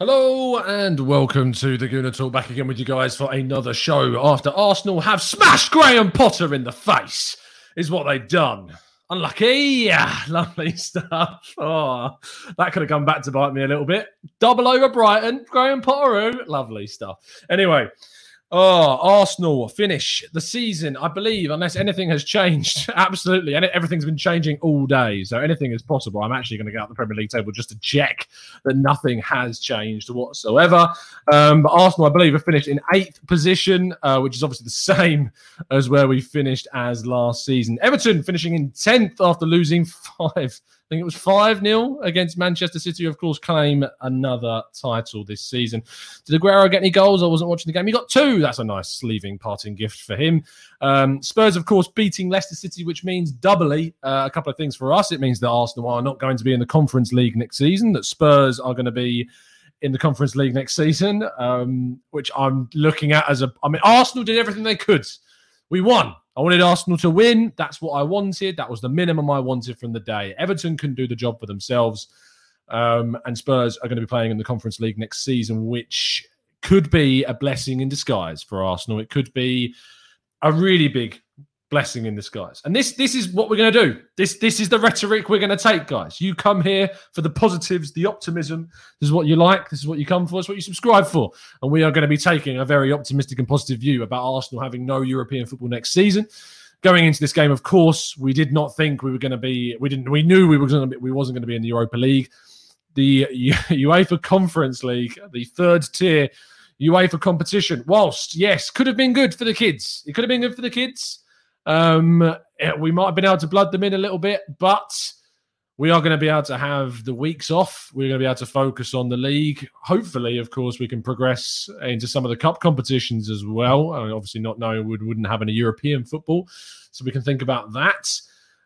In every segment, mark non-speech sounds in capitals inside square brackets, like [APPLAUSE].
Hello and welcome to the Gooner Talk. Back again with you guys for another show after Arsenal have smashed Graham Potter in the face, is what they've done. Unlucky. Yeah, [LAUGHS] lovely stuff. Oh, that could have come back to bite me a little bit. Double over Brighton, Graham Potter. Oh, lovely stuff. Anyway, Oh, Arsenal finish the season, I believe, unless anything has changed. [LAUGHS] Absolutely. And everything's been changing all day. So anything is possible. I'm actually going to get out the Premier League table just to check that nothing has changed whatsoever. Um, but Arsenal, I believe, have finished in eighth position, uh, which is obviously the same as where we finished as last season. Everton finishing in 10th after losing [LAUGHS] five think it was 5 0 against Manchester City, of course, claim another title this season. Did Aguero get any goals? I wasn't watching the game. He got two. That's a nice leaving parting gift for him. Um, Spurs, of course, beating Leicester City, which means doubly uh, a couple of things for us. It means that Arsenal are not going to be in the Conference League next season, that Spurs are going to be in the Conference League next season, um, which I'm looking at as a. I mean, Arsenal did everything they could. We won. I wanted Arsenal to win. That's what I wanted. That was the minimum I wanted from the day. Everton can do the job for themselves. Um, and Spurs are going to be playing in the Conference League next season, which could be a blessing in disguise for Arsenal. It could be a really big blessing in disguise. And this this is what we're going to do. This this is the rhetoric we're going to take, guys. You come here for the positives, the optimism. This is what you like. This is what you come for. It's what you subscribe for. And we are going to be taking a very optimistic and positive view about Arsenal having no European football next season. Going into this game, of course, we did not think we were going to be. We didn't. We knew we were going to. Be, we wasn't going to be in the Europa League, the [LAUGHS] UEFA Conference League, the third tier UEFA competition. Whilst yes, could have been good for the kids. It could have been good for the kids um, we might have been able to blood them in a little bit, but we are going to be able to have the weeks off. We're going to be able to focus on the league. Hopefully, of course, we can progress into some of the cup competitions as well. I mean, obviously, not knowing we wouldn't have any European football, so we can think about that.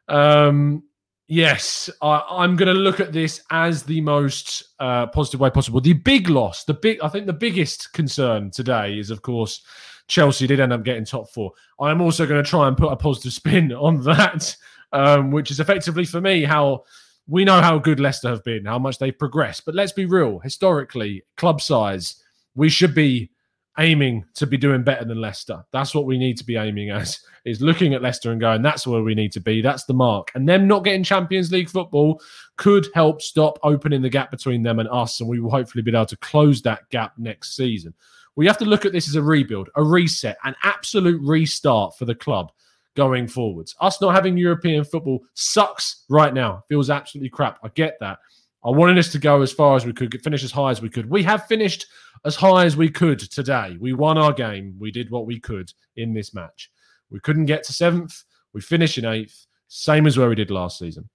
Um, yes, I, am going to look at this as the most uh, positive way possible. The big loss, the big, I think, the biggest concern today is, of course, Chelsea did end up getting top four. I am also going to try and put a positive spin [LAUGHS] on that, um, which is effectively for me how we know how good Leicester have been, how much they've progressed. But let's be real, historically, club size, we should be aiming to be doing better than Leicester. That's what we need to be aiming as [LAUGHS] is looking at Leicester and going, that's where we need to be. That's the mark. And them not getting Champions League football could help stop opening the gap between them and us. And we will hopefully be able to close that gap next season. We have to look at this as a rebuild, a reset, an absolute restart for the club going forwards. Us not having European football sucks right now. Feels absolutely crap. I get that. I wanted us to go as far as we could, finish as high as we could. We have finished as high as we could today. We won our game. We did what we could in this match. We couldn't get to seventh. We finished in eighth, same as where we did last season.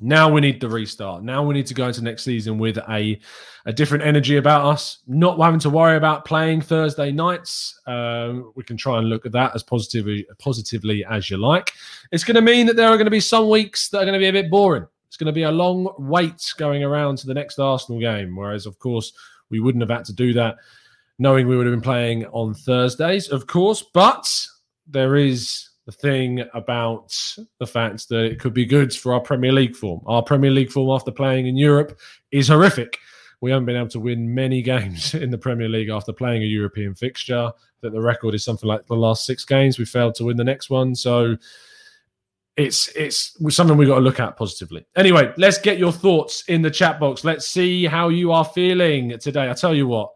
Now we need the restart. Now we need to go into next season with a, a different energy about us, not having to worry about playing Thursday nights. Um, we can try and look at that as positively, positively as you like. It's going to mean that there are going to be some weeks that are going to be a bit boring. It's going to be a long wait going around to the next Arsenal game. Whereas, of course, we wouldn't have had to do that, knowing we would have been playing on Thursdays, of course. But there is the thing about the fact that it could be good for our Premier League form. Our Premier League form after playing in Europe is horrific. We haven't been able to win many games [LAUGHS] in the Premier League after playing a European fixture. That the record is something like the last six games. We failed to win the next one. So it's it's something we've got to look at positively. Anyway, let's get your thoughts in the chat box. Let's see how you are feeling today. I tell you what,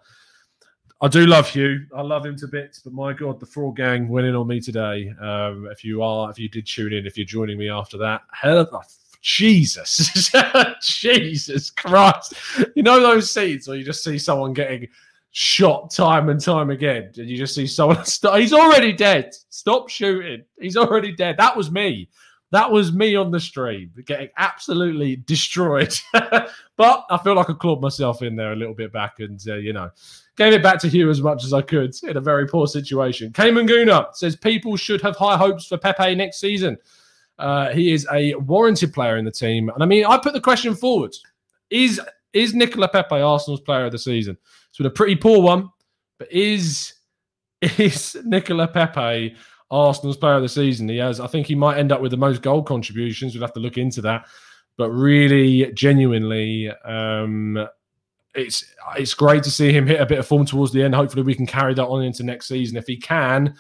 I do love Hugh. I love him to bits, but my God, the fraud gang winning on me today. Um, if you are, if you did tune in, if you're joining me after that, hell Jesus, [LAUGHS] Jesus Christ! You know those scenes where you just see someone getting shot time and time again, and you just see someone. [LAUGHS] St- he's already dead. Stop shooting. He's already dead. That was me. That was me on the stream, getting absolutely destroyed. [LAUGHS] but I feel like I clawed myself in there a little bit back, and uh, you know, gave it back to Hugh as much as I could in a very poor situation. Cayman Guna says people should have high hopes for Pepe next season. Uh, he is a warranted player in the team. And I mean, I put the question forward is is Nicola Pepe Arsenal's player of the season? It's been a pretty poor one, but is [LAUGHS] is Nicola Pepe Arsenal's player of the season? He has, I think he might end up with the most goal contributions. We'd have to look into that. But really, genuinely, um, it's it's great to see him hit a bit of form towards the end. Hopefully, we can carry that on into next season. If he can,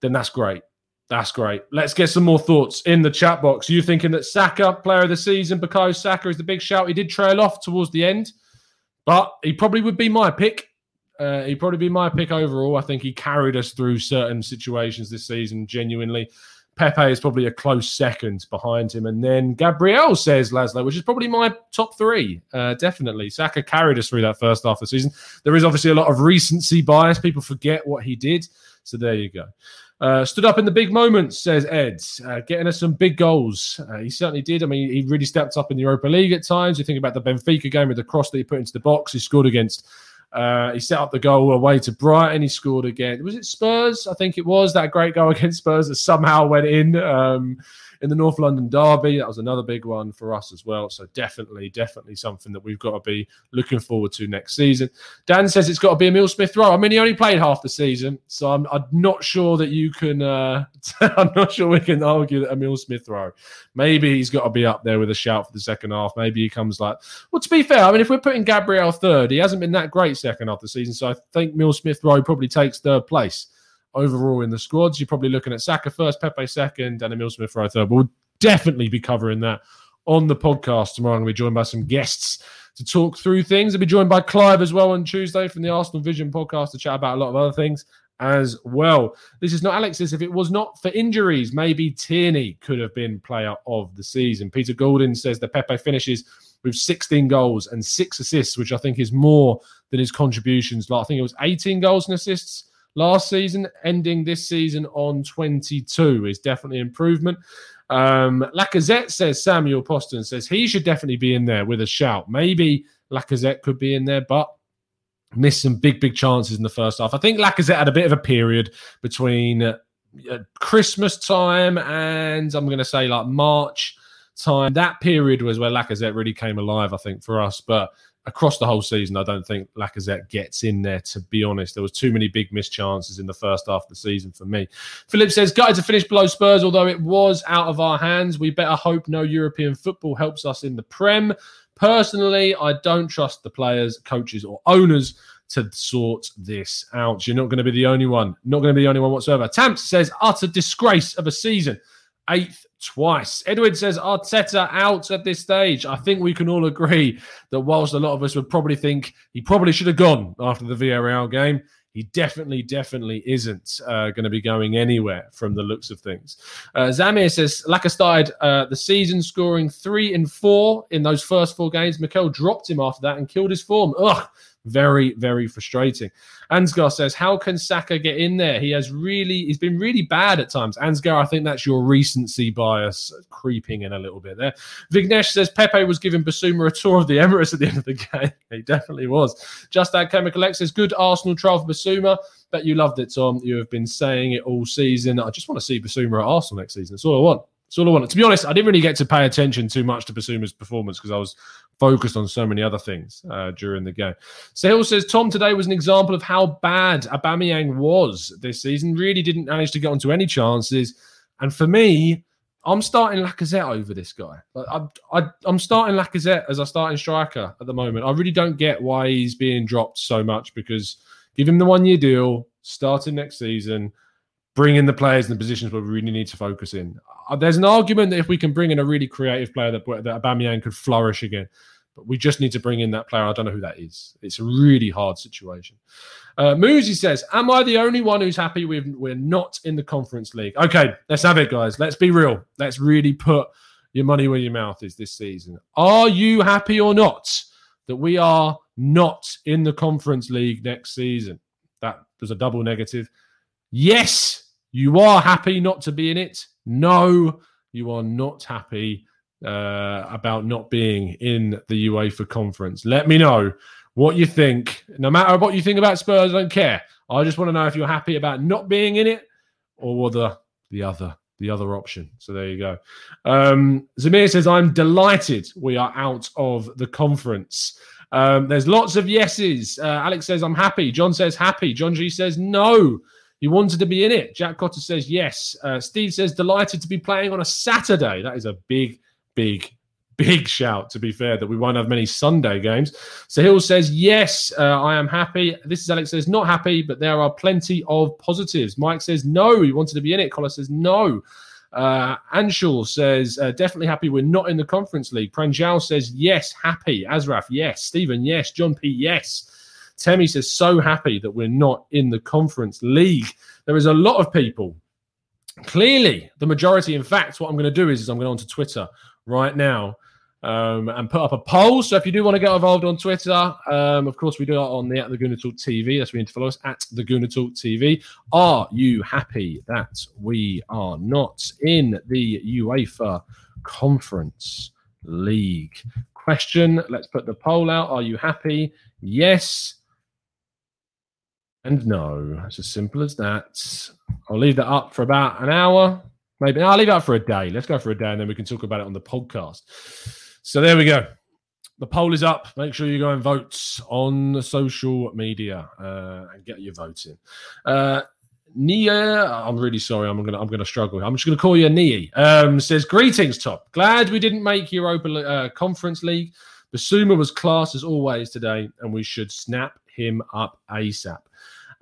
then that's great. That's great. Let's get some more thoughts in the chat box. You thinking that Saka, player of the season, because Saka is the big shout? He did trail off towards the end, but he probably would be my pick. Uh, he'd probably be my pick overall. I think he carried us through certain situations this season, genuinely. Pepe is probably a close second behind him. And then Gabriel says Laszlo, which is probably my top three. Uh, definitely. Saka carried us through that first half of the season. There is obviously a lot of recency bias. People forget what he did. So there you go. Uh, stood up in the big moments, says Ed, uh, getting us some big goals. Uh, he certainly did. I mean, he really stepped up in the Europa League at times. You think about the Benfica game with the cross that he put into the box. He scored against. Uh, he set up the goal away to Brighton. He scored again. Was it Spurs? I think it was that great goal [LAUGHS] against Spurs that somehow went in. Um, in the North London Derby. That was another big one for us as well. So definitely, definitely something that we've got to be looking forward to next season. Dan says it's got to be a Emile Smith Rowe. I mean, he only played half the season, so I'm, I'm not sure that you can. Uh, [LAUGHS] I'm not sure we can argue that Emile Smith Rowe. Maybe he's got to be up there with a shout for the second half. Maybe he comes like. Well, to be fair, I mean, if we're putting Gabriel third, he hasn't been that great second half of the season. So I think Emile Smith Rowe probably takes third place overall in the squads. You're probably looking at Saka first, Pepe second, and Emile Smith Rowe third. We'll definitely be covering that on the podcast tomorrow. I'm going to be joined by some guests to talk through things. I'll be joined by Clive as well on Tuesday from the Arsenal Vision podcast to chat about a lot of other things as well. This is not Alexis. If it was not for injuries, maybe Tierney could have been player of the season. Peter Golden says that Pepe finishes with 16 goals and six assists, which I think is more than his contributions. I think it was 18 goals and assists last season, ending this season on 22 is definitely improvement. Um, Lacazette says Samuel Poston says he should definitely be in there with a shout. Maybe Lacazette could be in there, but missed some big, big chances in the first half. I think Lacazette had a bit of a period between uh, Christmas time and I'm going to say like March time. That period was where Lacazette really came alive, I think, for us. But across the whole season, I don't think Lacazette gets in there, to be honest. There was too many big missed chances in the first half of the season for me. Philip says, gutted to finish below Spurs, although it was out of our hands. We better hope no European football helps us in the Prem. Personally, I don't trust the players, coaches, or owners to sort this out. You're not going to be the only one. Not going to be the only one whatsoever. Tamps says, utter disgrace of a season. Eighth twice. Edwin says Arteta out at this stage. I think we can all agree that whilst a lot of us would probably think he probably should have gone after the Villarreal game, he definitely, definitely isn't uh, going to be going anywhere from the looks of things. Uh, Zamir says Laka started uh, the season scoring three and four in those first four games. Mikel dropped him after that and killed his form. Ugh, very, very frustrating. Ansgar says, How can Saka get in there? He has really, he's been really bad at times. Ansgar, I think that's your recency bias creeping in a little bit there. Vignesh says, Pepe was giving Bissouma a tour of the Emirates at the end of the game. [LAUGHS] he definitely was. Just that Chemical X says, Good Arsenal trial for Bissouma. Bet you loved it, Tom. You have been saying it all season. I just want to see Bissouma at Arsenal next season. That's all I want. That's all I wanted. To be honest, I didn't really get to pay attention too much to Bissouma's performance because I was focused on so many other things uh, during the game. Sahil says Tom today was an example of how bad Aubameyang was this season. Really didn't manage to get onto any chances, and for me, I'm starting Lacazette over this guy. I, I, I'm starting Lacazette as a starting striker at the moment. I really don't get why he's being dropped so much because give him the one year deal, starting next season bring in the players in the positions where we really need to focus in. Uh, there's an argument that if we can bring in a really creative player that that Aubameyang could flourish again, but we just need to bring in that player. I don't know who that is. It's a really hard situation. Uh, says, "Am I the only one who's happy we're not in the Conference League?" Okay, let's have it, guys. Let's be real. Let's really put your money where your mouth is this season. Are you happy or not that we are not in the Conference League next season? That was a double negative. Yes, you are happy not to be in it. No, you are not happy uh, about not being in the UEFA conference. Let me know what you think. No matter what you think about Spurs, I don't care. I just want to know if you're happy about not being in it or the the other the other option. So there you go. Um, Zamir says, "I'm delighted we are out of the conference." Um, there's lots of yeses. Uh, Alex says, "I'm happy." John says, "Happy." John G says, "No." He wanted to be in it. Jack Cotter says yes. Uh, Steve says delighted to be playing on a Saturday. That is a big, big, big shout. To be fair, that we won't have many Sunday games. So Hill says yes. Uh, I am happy. This is Alex says not happy, but there are plenty of positives. Mike says no. He wanted to be in it. Collar says no. Uh, Anshul says, uh, definitely happy we're not in the conference league. Pranjal says, yes, happy. Azraf, yes. Stephen, yes. John P, yes. Temi says, so happy that we're not in the conference league. There is a lot of people. Clearly, the majority, in fact, what I'm going to do is, is I'm going to Twitter right now um, and put up a poll. So if you do want to get involved on Twitter, um, of course, we do it on the at the Gooner Talk TV. That's where you need to follow us at the Gooner Talk TV. Are you happy that we are not in the UEFA Conference League? Question. Let's put the poll out. Are you happy? Yes and no. It's as simple as that. I'll leave that up for about an hour. Maybe I'll leave it up for a day. Let's go for a day and then we can talk about it on the podcast. So there we go. The poll is up. Make sure you go and vote on the social media uh, and get your vote in. Uh, Nia, I'm really sorry. I'm gonna I'm gonna struggle. I'm just gonna call you Nia. Um, says greetings, top. Glad we didn't make Europa uh, Conference League. Bissouma was class as always today, and we should snap him up ASAP.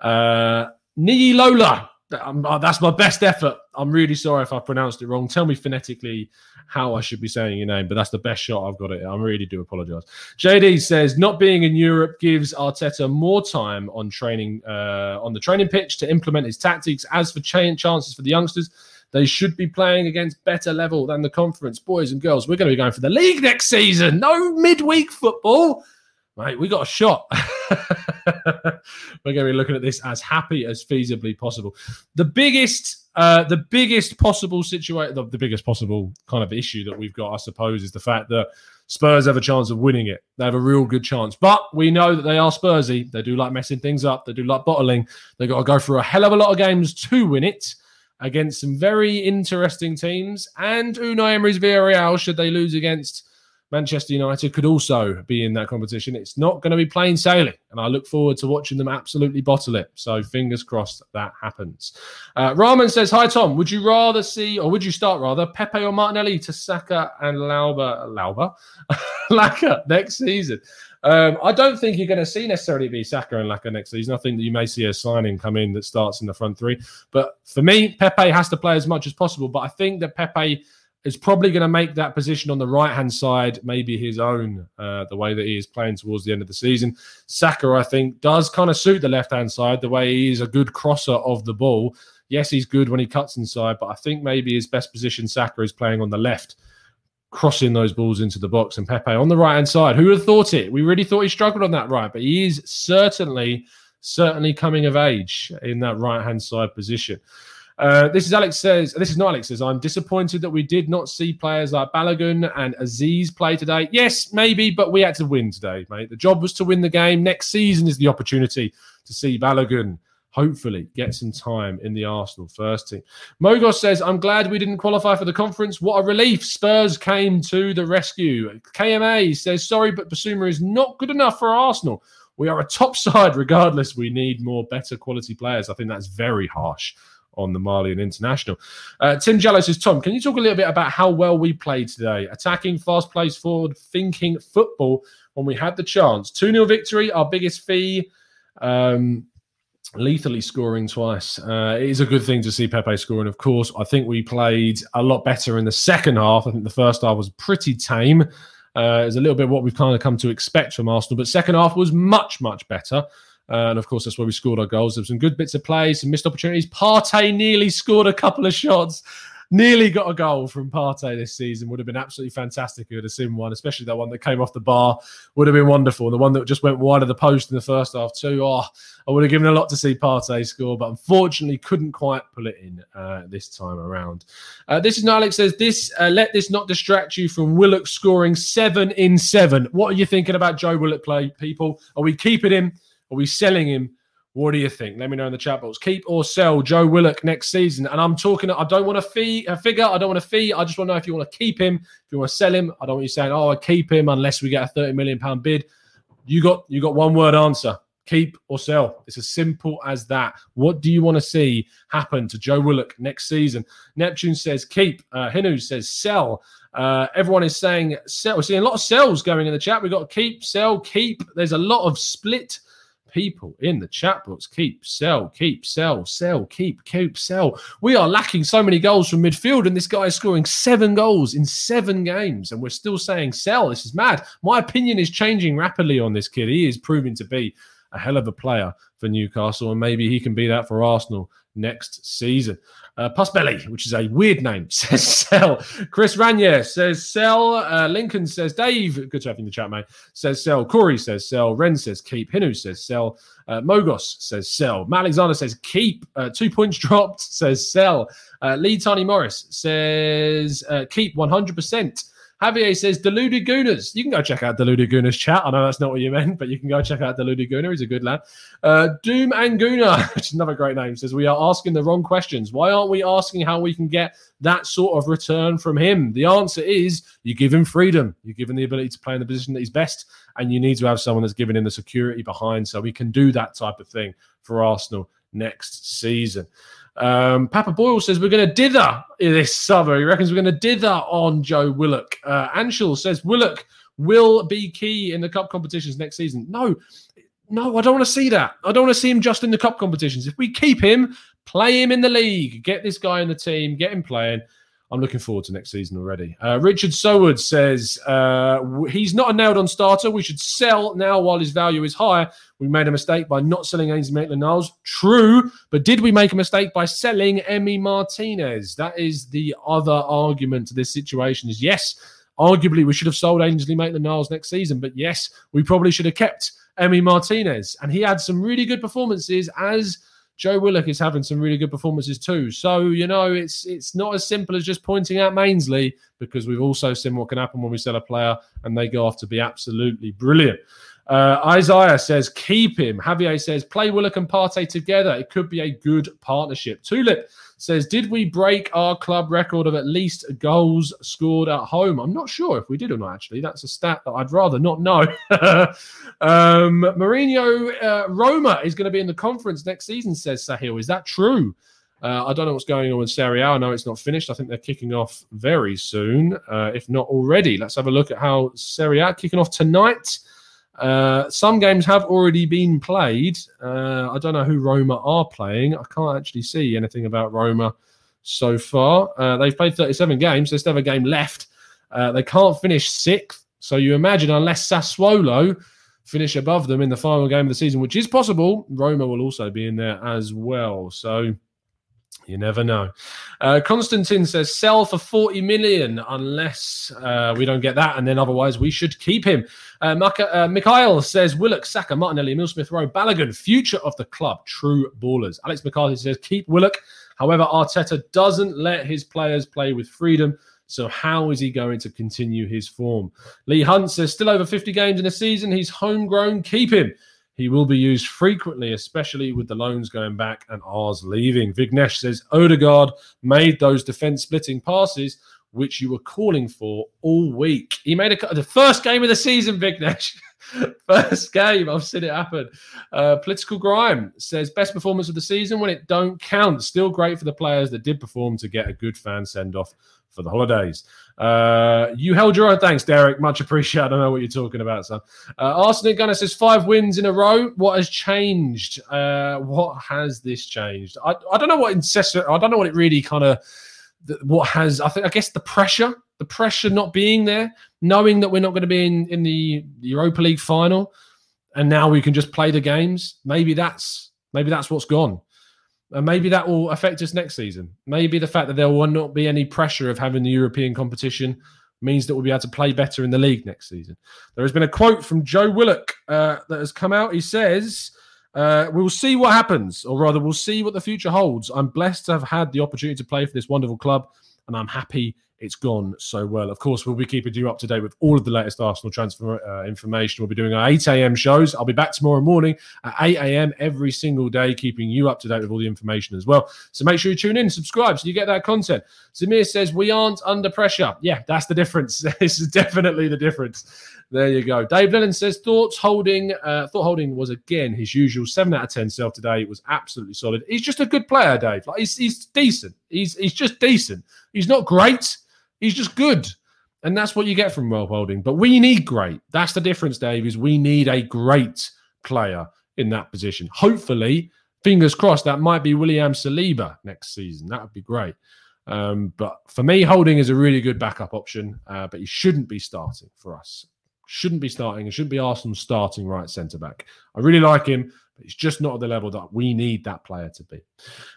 Uh, Nii Lola. Uh, that's my best effort. I'm really sorry if I pronounced it wrong. Tell me phonetically how I should be saying your name, but that's the best shot I've got it. I really do apologize. JD says not being in Europe gives Arteta more time on training uh, on the training pitch to implement his tactics. As for chances for the youngsters, they should be playing against better level than the conference. Boys and girls, we're going to be going for the league next season. No midweek football. Right, we got a shot. [LAUGHS] We're going to be looking at this as happy as feasibly possible. The biggest, uh, the biggest possible situation, the, the biggest possible kind of issue that we've got, I suppose, is the fact that Spurs have a chance of winning it. They have a real good chance, but we know that they are Spursy. They do like messing things up. They do like bottling. They got to go through a hell of a lot of games to win it against some very interesting teams. And Unai Emery's Villarreal, should they lose against Manchester United could also be in that competition. It's not going to be plain sailing, and I look forward to watching them absolutely bottle it. So fingers crossed that happens. Uh, Rahman says, "Hi Tom, would you rather see, or would you start rather Pepe or Martinelli to Saka and Lauba, Lauba, Laka [LAUGHS] next season?" Um, I don't think you're going to see necessarily be Saka and Laka next season. I think that you may see a signing come in that starts in the front three. But for me, Pepe has to play as much as possible. But I think that Pepe is probably going to make that position on the right hand side maybe his own, uh, the way that he is playing towards the end of the season. Saka, I think, does kind of suit the left hand side the way he is a good crosser of the ball. Yes, he's good when he cuts inside, but I think maybe his best position, Saka, is playing on the left, crossing those balls into the box, and Pepe on the right hand side. Who would have thought it? We really thought he struggled on that right, but he is certainly, certainly coming of age in that right hand side position. Uh, this is Alex says. This is not Alex says. I'm disappointed that we did not see players like Balogun and Aziz play today. Yes, maybe, but we had to win today, mate. The job was to win the game. Next season is the opportunity to see Balogun, hopefully get some time in the Arsenal first team. Mogos says, I'm glad we didn't qualify for the conference. What a relief. Spurs came to the rescue. KMA says, sorry, but Bissouma is not good enough for Arsenal. We are a top [LAUGHS] side regardless. We need more better quality players. I think that's very harsh on the Malian international. Uh, Tim Jallow says, Tom, can you talk a little bit about how well we played today? Attacking, fast plays forward, thinking football when we had the chance. 2 0 victory, our biggest fee. Um, lethally scoring twice. Uh, it is a good thing to see Pepe scoring, of course. I think we played a lot better in the second half. I think the first half was pretty tame. Uh, it's a little bit what we've kind of come to expect from Arsenal, but second half was much, much better. And of course, that's where we scored our goals. There were some good bits of play, some missed opportunities. Partey nearly scored a couple of shots nearly got a goal from Partey this season. Would have been absolutely fantastic. He would have seen one, especially that one that came off the bar. Would have been wonderful. The one that just went wide of the post in the first half too. Oh, I would have given a lot to see Partey score, but unfortunately couldn't quite pull it in uh, this time around. Uh, this is Alex says this. Uh, let this not distract you from Willock scoring seven in seven. What are you thinking about Joe Willock play, people? Are we keeping him? Are we selling him? What do you think? Let me know in the chat box. Keep or sell Joe Willock next season. And I'm talking, I don't want a fee, a figure. I don't want a fee. I just want to know if you want to keep him, if you want to sell him. I don't want you saying, oh, I keep him unless we get a 30 million pound bid. You got you got one word answer. Keep or sell. It's as simple as that. What do you want to see happen to Joe Willock next season? Neptune says keep. Uh, Hinu says sell. Uh, everyone is saying sell. We're seeing a lot of sells going in the chat. We've got keep, sell, keep. There's a lot of split people in the chat box. Keep, sell, keep, sell, sell, keep, keep, sell. We are lacking so many goals from midfield, and this guy is scoring seven goals in seven games, and we're still saying sell. This is mad. My opinion is changing rapidly on this kid. He is proving to be a hell of a player for Newcastle, and maybe he can be that for Arsenal next season. Uh, which is a weird name, [LAUGHS] says sell. Chris Ranier says sell. Uh, Lincoln says Dave. Good to have you in the chat, mate. Says sell. Corey says sell. Ren says keep. Hinu says sell. Uh, Mogos says sell. Matt Alexander says keep. Uh, two points [LAUGHS] dropped says sell. Uh, Lee Tiny Morris says uh, keep 100%. Javier says Deluded Gooners. You can go check out Deluded Gooners chat. I know that's not what you meant, but you can go check out Deluded Gooner. He's a good lad. Uh, Doom Anguna, [LAUGHS] which is another great name, says we are asking the wrong questions. Why aren't we asking how we can get that sort of return from him? The answer is you give him freedom. You give him the ability to play in the position that he's best, and you need to have someone that's giving him the security behind so he can do that type of thing for Arsenal next season. Um, Papa Boyle says we're going to dither this summer. He reckons we're going to dither on Joe Willock. Uh, Anshul says Willock will be key in the cup competitions next season. No, no, I don't want to see that. I don't want to see him just in the cup competitions. If we keep him, play him in the league, get this guy in the team, get him playing. I'm looking forward to next season already. Uh, Richard Soward says uh, he's not a nailed on starter. We should sell now while his value is high. We made a mistake by not selling Ainsley Maitland Niles. True, but did we make a mistake by selling Emmy Martinez? That is the other argument to this situation. Is yes, arguably we should have sold Ainsley Maitland Niles next season, but yes, we probably should have kept Emmy Martinez. And he had some really good performances as Joe Willock is having some really good performances too. So you know, it's it's not as simple as just pointing out Mainsley because we've also seen what can happen when we sell a player and they go off to be absolutely brilliant. Uh, Isaiah says keep him. Javier says play Willock and Partey together. It could be a good partnership. Tulip says, Did we break our club record of at least goals scored at home? I'm not sure if we did or not, actually. That's a stat that I'd rather not know. [LAUGHS] um, Mourinho uh, Roma is going to be in the conference next season, says Sahil. Is that true? Uh, I don't know what's going on with Serie A. I know it's not finished. I think they're kicking off very soon, uh, if not already. Let's have a look at how Serie A kicking off tonight. Uh, some games have already been played. Uh, I don't know who Roma are playing. I can't actually see anything about Roma so far. Uh, they've played 37 games. There's still a game left. Uh, they can't finish sixth. So you imagine, unless Sassuolo finish above them in the final game of the season, which is possible, Roma will also be in there as well. So you never know. Uh, Constantine says sell for 40 million unless uh, we don't get that, and then otherwise we should keep him. Uh, uh, Mikhail says Willock, Saka, Martinelli, Emile Smith Rowe, Balogun, future of the club, true ballers. Alex McCarthy says keep Willock. However, Arteta doesn't let his players play with freedom. So how is he going to continue his form? Lee Hunt says still over 50 games in a season. He's homegrown. Keep him. He will be used frequently, especially with the loans going back and ours leaving. Vignesh says Odegaard made those defense splitting passes which you were calling for all week. He made a the first game of the season, Vignesh. [LAUGHS] first game. I've seen it happen. Uh, Political Grime says best performance of the season when it don't count. Still great for the players that did perform to get a good fan send off for the holidays. Uh, you held your own. Thanks, Derek. Much appreciated. I don't know what you're talking about, son. Uh, Arsenic Gunner says five wins in a row. What has changed? Uh, what has this changed? I, I don't know what incessant. I don't know what it really kind of. What has I think I guess the pressure, the pressure not being there, knowing that we're not going to be in in the Europa League final, and now we can just play the games. Maybe that's maybe that's what's gone. And maybe that will affect us next season. Maybe the fact that there will not be any pressure of having the European competition means that we'll be able to play better in the league next season. There has been a quote from Joe Willock uh, that has come out. He says, uh, We'll see what happens, or rather, we'll see what the future holds. I'm blessed to have had the opportunity to play for this wonderful club, and I'm happy it's gone so well. Of course, we'll be keeping you up to date with all of the latest Arsenal transfer uh, information. We'll be doing our 8 a.m. shows. I'll be back tomorrow morning at 8 a.m. every single day, keeping you up to date with all the information as well. So make sure you tune in, subscribe so you get that content. Zamir says, We aren't under pressure. Yeah, that's the difference. [LAUGHS] this is definitely the difference. There you go. Dave Lennon says thoughts holding. Uh, thought holding was again his usual seven out of ten self today. It was absolutely solid. He's just a good player, Dave. Like he's, he's decent. He's he's just decent. He's not great. He's just good. And that's what you get from Rob Holding. But we need great. That's the difference, Dave, is we need a great player in that position. Hopefully, fingers crossed, that might be William Saliba next season. That would be great. Um, but for me, Holding is a really good backup option, uh, but he shouldn't be starting for us. Shouldn't be starting. It shouldn't be Arsenal starting right centre back. I really like him. It's just not at the level that we need that player to be.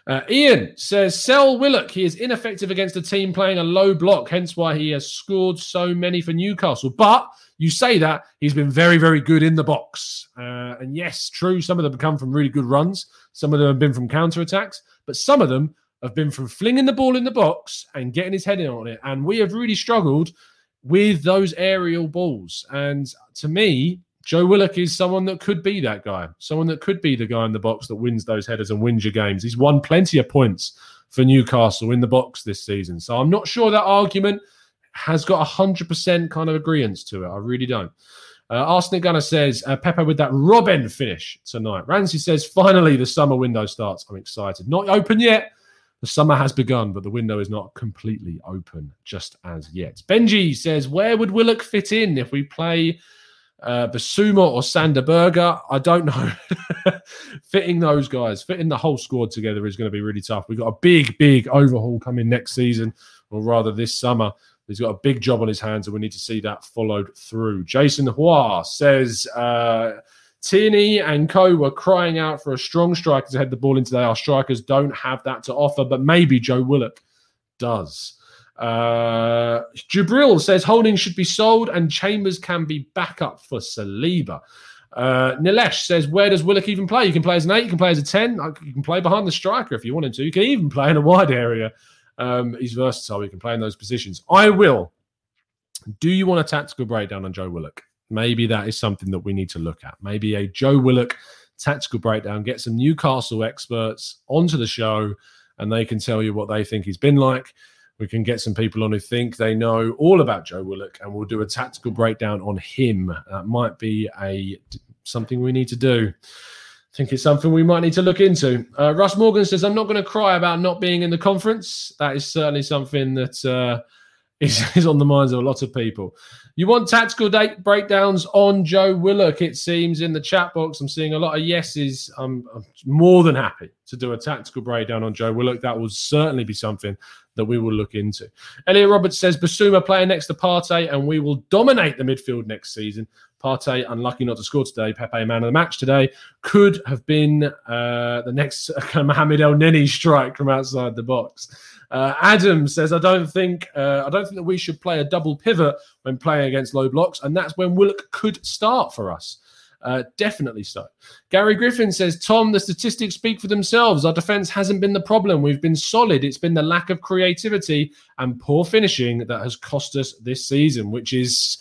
Uh, Ian says, Sell Willock. He is ineffective against a team playing a low block, hence why he has scored so many for Newcastle. But you say that he's been very, very good in the box. Uh, and yes, true, some of them have come from really good runs, some of them have been from counter attacks, but some of them have been from flinging the ball in the box and getting his head in on it. And we have really struggled with those aerial balls. And to me, Joe Willock is someone that could be that guy, someone that could be the guy in the box that wins those headers and wins your games. He's won plenty of points for Newcastle in the box this season. So I'm not sure that argument has got 100% kind of agreement to it. I really don't. Uh, Arsenic Gunner says, uh, Pepe with that Robben finish tonight. Ramsey says, finally the summer window starts. I'm excited. Not open yet. The summer has begun, but the window is not completely open just as yet. Benji says, where would Willock fit in if we play uh, Bissouma or Sander Berge, I don't know. [LAUGHS] fitting those guys, fitting the whole squad together is going to be really tough. We've got a big, big overhaul coming next season, or rather this summer. He's got a big job on his hands, and we need to see that followed through. Jason Hua says uh, Tierney and Co were crying out for a strong striker to head the ball into there. Our strikers don't have that to offer, but maybe Joe Willock does. Uh, Jabril says Holding should be sold and Chambers can be backup for Saliba. Uh, Nilesh says, Where does Willock even play? You can play as an eight, you can play as a 10, you can play behind the striker if you wanted to. You can even play in a wide area. Um, he's versatile, he can play in those positions. I will. Do you want a tactical breakdown on Joe Willock? Maybe that is something that we need to look at. Maybe a Joe Willock tactical breakdown, get some Newcastle experts onto the show, and they can tell you what they think he's been like. We can get some people on who think they know all about Joe Willock, and we'll do a tactical breakdown on him. That might be a something we need to do. I think it's something we might need to look into. Uh, Russ Morgan says, "I'm not going to cry about not being in the conference. That is certainly something that uh, [LAUGHS] is, is on the minds of a lot of people." You want tactical date breakdowns on Joe Willock, it seems, in the chat box. I'm seeing a lot of yeses. I'm, I'm, more than happy to do a tactical breakdown on Joe Willock. That will certainly be something that we will look into. Elliot Roberts says Bissouma playing next to Partey, and we will dominate the midfield next season. Partey, unlucky not to score today. Pepe, man of the match today, could have been uh, the next [LAUGHS] Mohamed Elneny strike from outside the box. Uh, Adam says, "I don't think uh, I don't think that we should play a double pivot when playing against low blocks, and that's when Willock could start for us." Uh, definitely so. Gary Griffin says, Tom, the statistics speak for themselves. Our defense hasn't been the problem. We've been solid. It's been the lack of creativity and poor finishing that has cost us this season, which is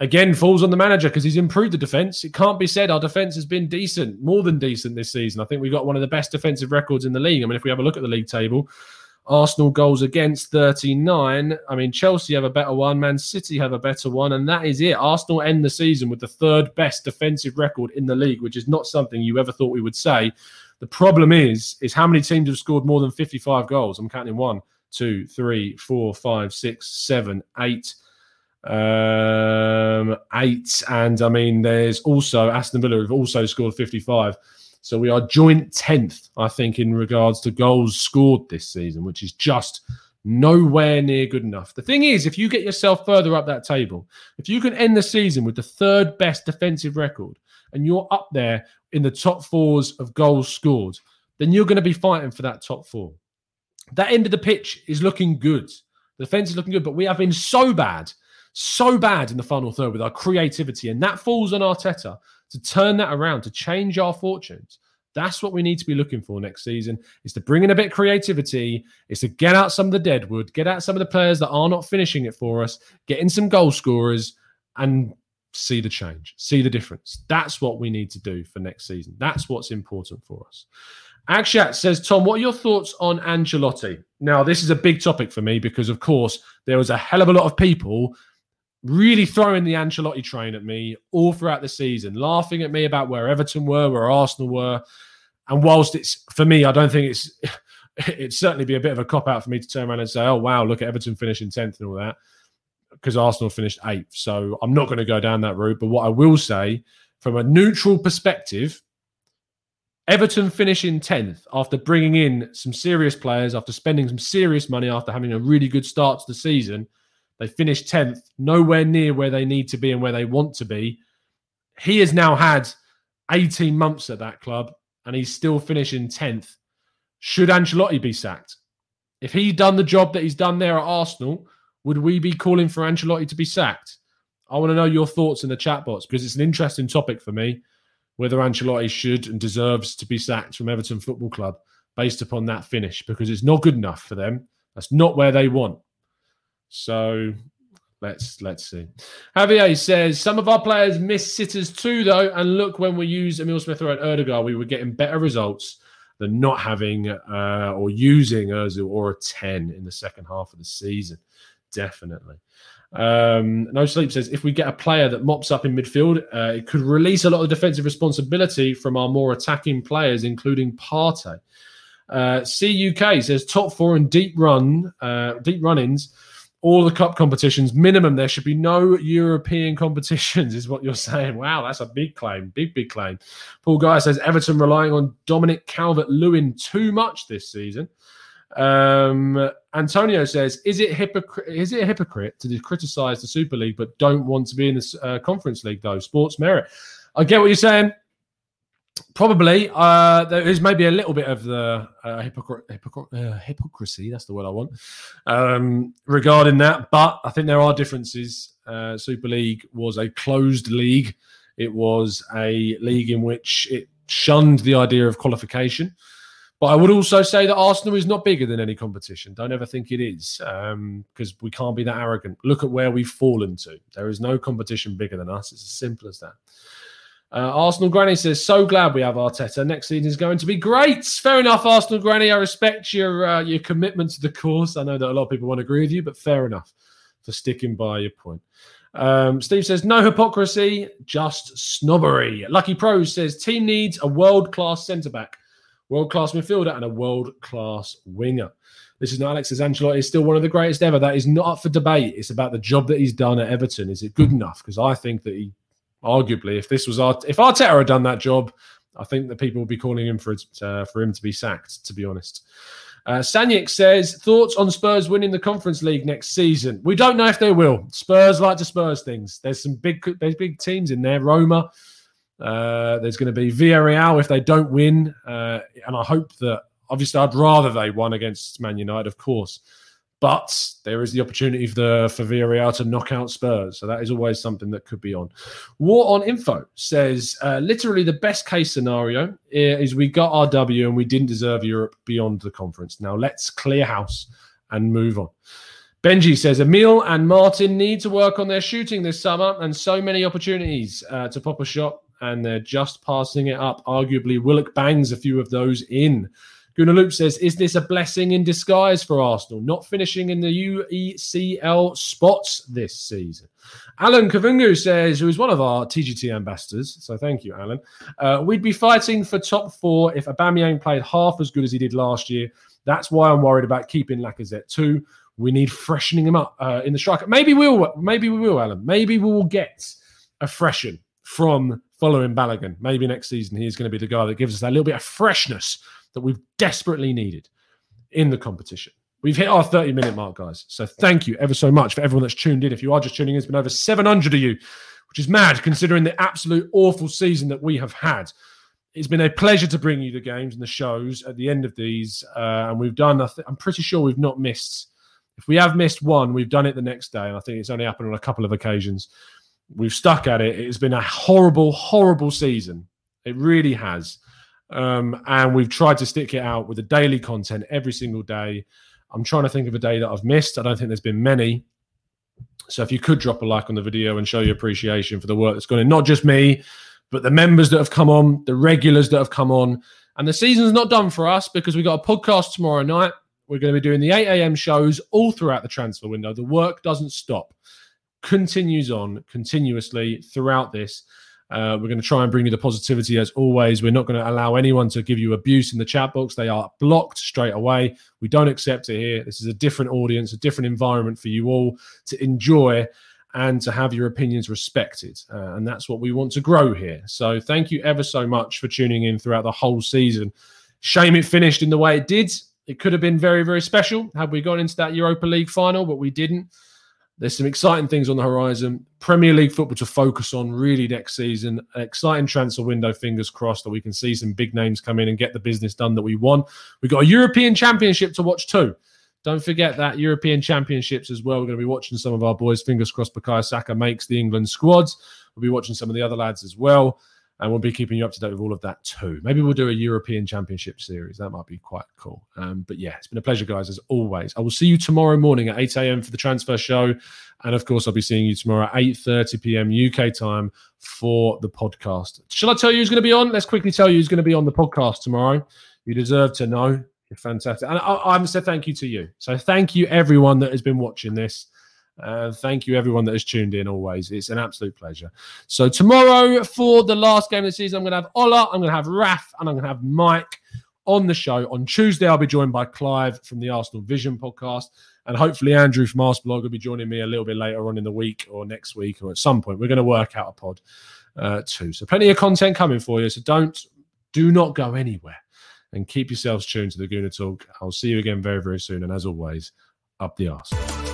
again falls on the manager because he's improved the defense. It can't be said our defense has been decent, more than decent this season. I think we've got one of the best defensive records in the league. I mean, if we have a look at the league table, Arsenal goals against 39. I mean, Chelsea have a better one, Man City have a better one, and that is it. Arsenal end the season with the third best defensive record in the league, which is not something you ever thought we would say. The problem is, is how many teams have scored more than 55 goals? I'm counting one, two, three, four, five, six, seven, eight um, eight. And I mean, there's also Aston Villa who've also scored 55. So we are joint 10th, I think, in regards to goals scored this season, which is just nowhere near good enough. The thing is, if you get yourself further up that table, if you can end the season with the third best defensive record and you're up there in the top fours of goals scored, then you're going to be fighting for that top four. That end of the pitch is looking good. The defense is looking good, but we have been so bad so bad in the final third with our creativity, and that falls on Arteta to turn that around, to change our fortunes. That's what we need to be looking for next season is to bring in a bit of creativity, is to get out some of the deadwood, get out some of the players that are not finishing it for us, get in some goal scorers and see the change, see the difference. That's what we need to do for next season. That's what's important for us. Akshat says, Tom, what are your thoughts on Ancelotti? Now, this is a big topic for me because, of course, there was a hell of a lot of people really throwing the Ancelotti train at me all throughout the season, laughing at me about where Everton were, where Arsenal were. And whilst it's for me, I don't think it's [LAUGHS] it'd certainly be a bit of a cop out for me to turn around and say, "Oh wow, look at Everton finishing tenth and all that," because Arsenal finished eighth. So I'm not going to go down that route. But what I will say, from a neutral perspective, Everton finishing tenth after bringing in some serious players, after spending some serious money, after having a really good start to the season they finished 10th, nowhere near where they need to be and where they want to be. He has now had 18 months at that club and he's still finishing 10th. Should Ancelotti be sacked? If he'd done the job that he's done there at Arsenal, would we be calling for Ancelotti to be sacked? I want to know your thoughts in the chat box because it's an interesting topic for me whether Ancelotti should and deserves to be sacked from Everton Football Club based upon that finish because it's not good enough for them. That's not where they want. So let's let's see. Javier says some of our players miss sitters too, though. And look, when we use Emil Smith or Ødegaard, we were getting better results than not having uh, or using Özil or a 10 in the second half of the season. Definitely. Um, no Sleep says if we get a player that mops up in midfield, uh, it could release a lot of defensive responsibility from our more attacking players, including Partey. Uh, CUK says top four and deep run, uh, deep run-ins all the cup competitions minimum there should be no european [LAUGHS] competitions is what you're saying. Wow that's a big claim big big claim. Paul guy says everton relying on dominic calvert-lewin too much this season. Um, antonio says is it hypocrite is it a hypocrite to criticize the super league but don't want to be in the uh, conference league though? Sports merit. I get what you're saying Probably. Uh, there is maybe a little bit of the uh, uh, hypocrisy, that's the word I want, um, regarding that. But I think there are differences. Uh, Super League was a closed league, it was a league in which it shunned the idea of qualification. But I would also say that Arsenal is not bigger than any competition. Don't ever think it is, because um, we can't be that arrogant. Look at where we've fallen to. There is no competition bigger than us. It's as simple as that. Uh, Arsenal Granny says, "So glad we have Arteta. Next season is going to be great." Fair enough, Arsenal Granny. I respect your uh, your commitment to the cause. I know that a lot of people won't agree with you, but fair enough for sticking by your point. Um, Steve says, "No hypocrisy, just snobbery." Lucky Pros says, "Team needs a world class centre back, world class midfielder, and a world class winger." This is not Alex says Ancelotti is still one of the greatest ever. That is not up for debate. It's about the job that he's done at Everton. Is it good enough? Because I think that he arguably, if this was Art- if Arteta had done that job, I think that people would be calling him for it, uh, for him to be sacked. To be honest, uh, Sanyik says thoughts on Spurs winning the Conference League next season. We don't know if they will. Spurs like to Spurs things. There's some big there's big teams in there. Roma. Uh, there's going to be Villarreal if they don't win, uh, and I hope that obviously I'd rather they won against Man United, of course. But there is the opportunity for, the, for Villarreal to knock out Spurs. So that is always something that could be on. War on Info says uh, literally the best case scenario is we got our W and we didn't deserve Europe beyond the conference. Now let's clear house and move on. Benji says Emile and Martin need to work on their shooting this summer, and so many opportunities uh, to pop a shot, and they're just passing it up. Arguably, Willock bangs a few of those in. Gunnar Loop says, Is this a blessing in disguise for Arsenal, not finishing in the UECL spots this season? Alan Kavungu says, who is one of our TGT ambassadors, so thank you, Alan. Uh, we'd be fighting for top four if Aubameyang played half as good as he did last year. That's why I'm worried about keeping Lacazette too. We need freshening him up uh, in the striker. Maybe we'll, maybe we will, Alan. Maybe we will get a freshen from following Balogun. Maybe next season he's going to be the guy that gives us that little bit of freshness that we've desperately needed in the competition. We've hit our 30 minute mark, guys. So thank you ever so much for everyone that's tuned in. If you are just tuning in, it's been over 700 of you, which is mad considering the absolute awful season that we have had. It's been a pleasure to bring you the games and the shows at the end of these. Uh, and we've done, I'm pretty sure we've not missed. If we have missed one, we've done it the next day. And I think it's only happened on a couple of occasions. We've stuck at it. It's been a horrible, horrible season. It really has. Um, and we've tried to stick it out with the daily content every single day. I'm trying to think of a day that I've missed. I don't think there's been many. So if you could drop a like on the video and show your appreciation for the work that's gone in, not just me, but the members that have come on, the regulars that have come on. And the season's not done for us because we've got a podcast tomorrow night. We're going to be doing the 8 a.m. shows all throughout the transfer window. The work doesn't stop, continues on continuously throughout this. Uh, we're going to try and bring you the positivity as always. We're not going to allow anyone to give you abuse in the chat box. They are blocked straight away. We don't accept it here. This is a different audience, a different environment for you all to enjoy and to have your opinions respected. Uh, and that's what we want to grow here. So thank you ever so much for tuning in throughout the whole season. Shame it finished in the way it did. It could have been very, very special had we gone into that Europa League final, but we didn't. There's some exciting things on the horizon. Premier League football to focus on really next season. An exciting transfer window, fingers crossed, that we can see some big names come in and get the business done that we want. We've got a European Championship to watch too. Don't forget that European Championships as well. We're going to be watching some of our boys. Fingers crossed, Bukayo Saka makes the England squads. We'll be watching some of the other lads as well and we'll be keeping you up to date with all of that too. Maybe we'll do a European Championship series. That might be quite cool. Um, but yeah, it's been a pleasure, guys, as always. I will see you tomorrow morning at 8 a.m. for the transfer show. And of course, I'll be seeing you tomorrow at 8.30 p.m. UK time for the podcast. Shall I tell you who's going to be on? Let's quickly tell you who's going to be on the podcast tomorrow. You deserve to know. You're fantastic. And I, I haven't said thank you to you. So thank you, everyone that has been watching this. Uh, thank you, everyone that has tuned in always. It's an absolute pleasure. So, tomorrow for the last game of the season, I'm going to have Ola, I'm going to have Raf, and I'm going to have Mike on the show. On Tuesday, I'll be joined by Clive from the Arsenal Vision podcast. And hopefully, Andrew from Arsenal will be joining me a little bit later on in the week or next week or at some point. We're going to work out a pod uh, too. So, plenty of content coming for you. So, don't, do not go anywhere and keep yourselves tuned to the Gooner Talk. I'll see you again very, very soon. And as always, up the arse.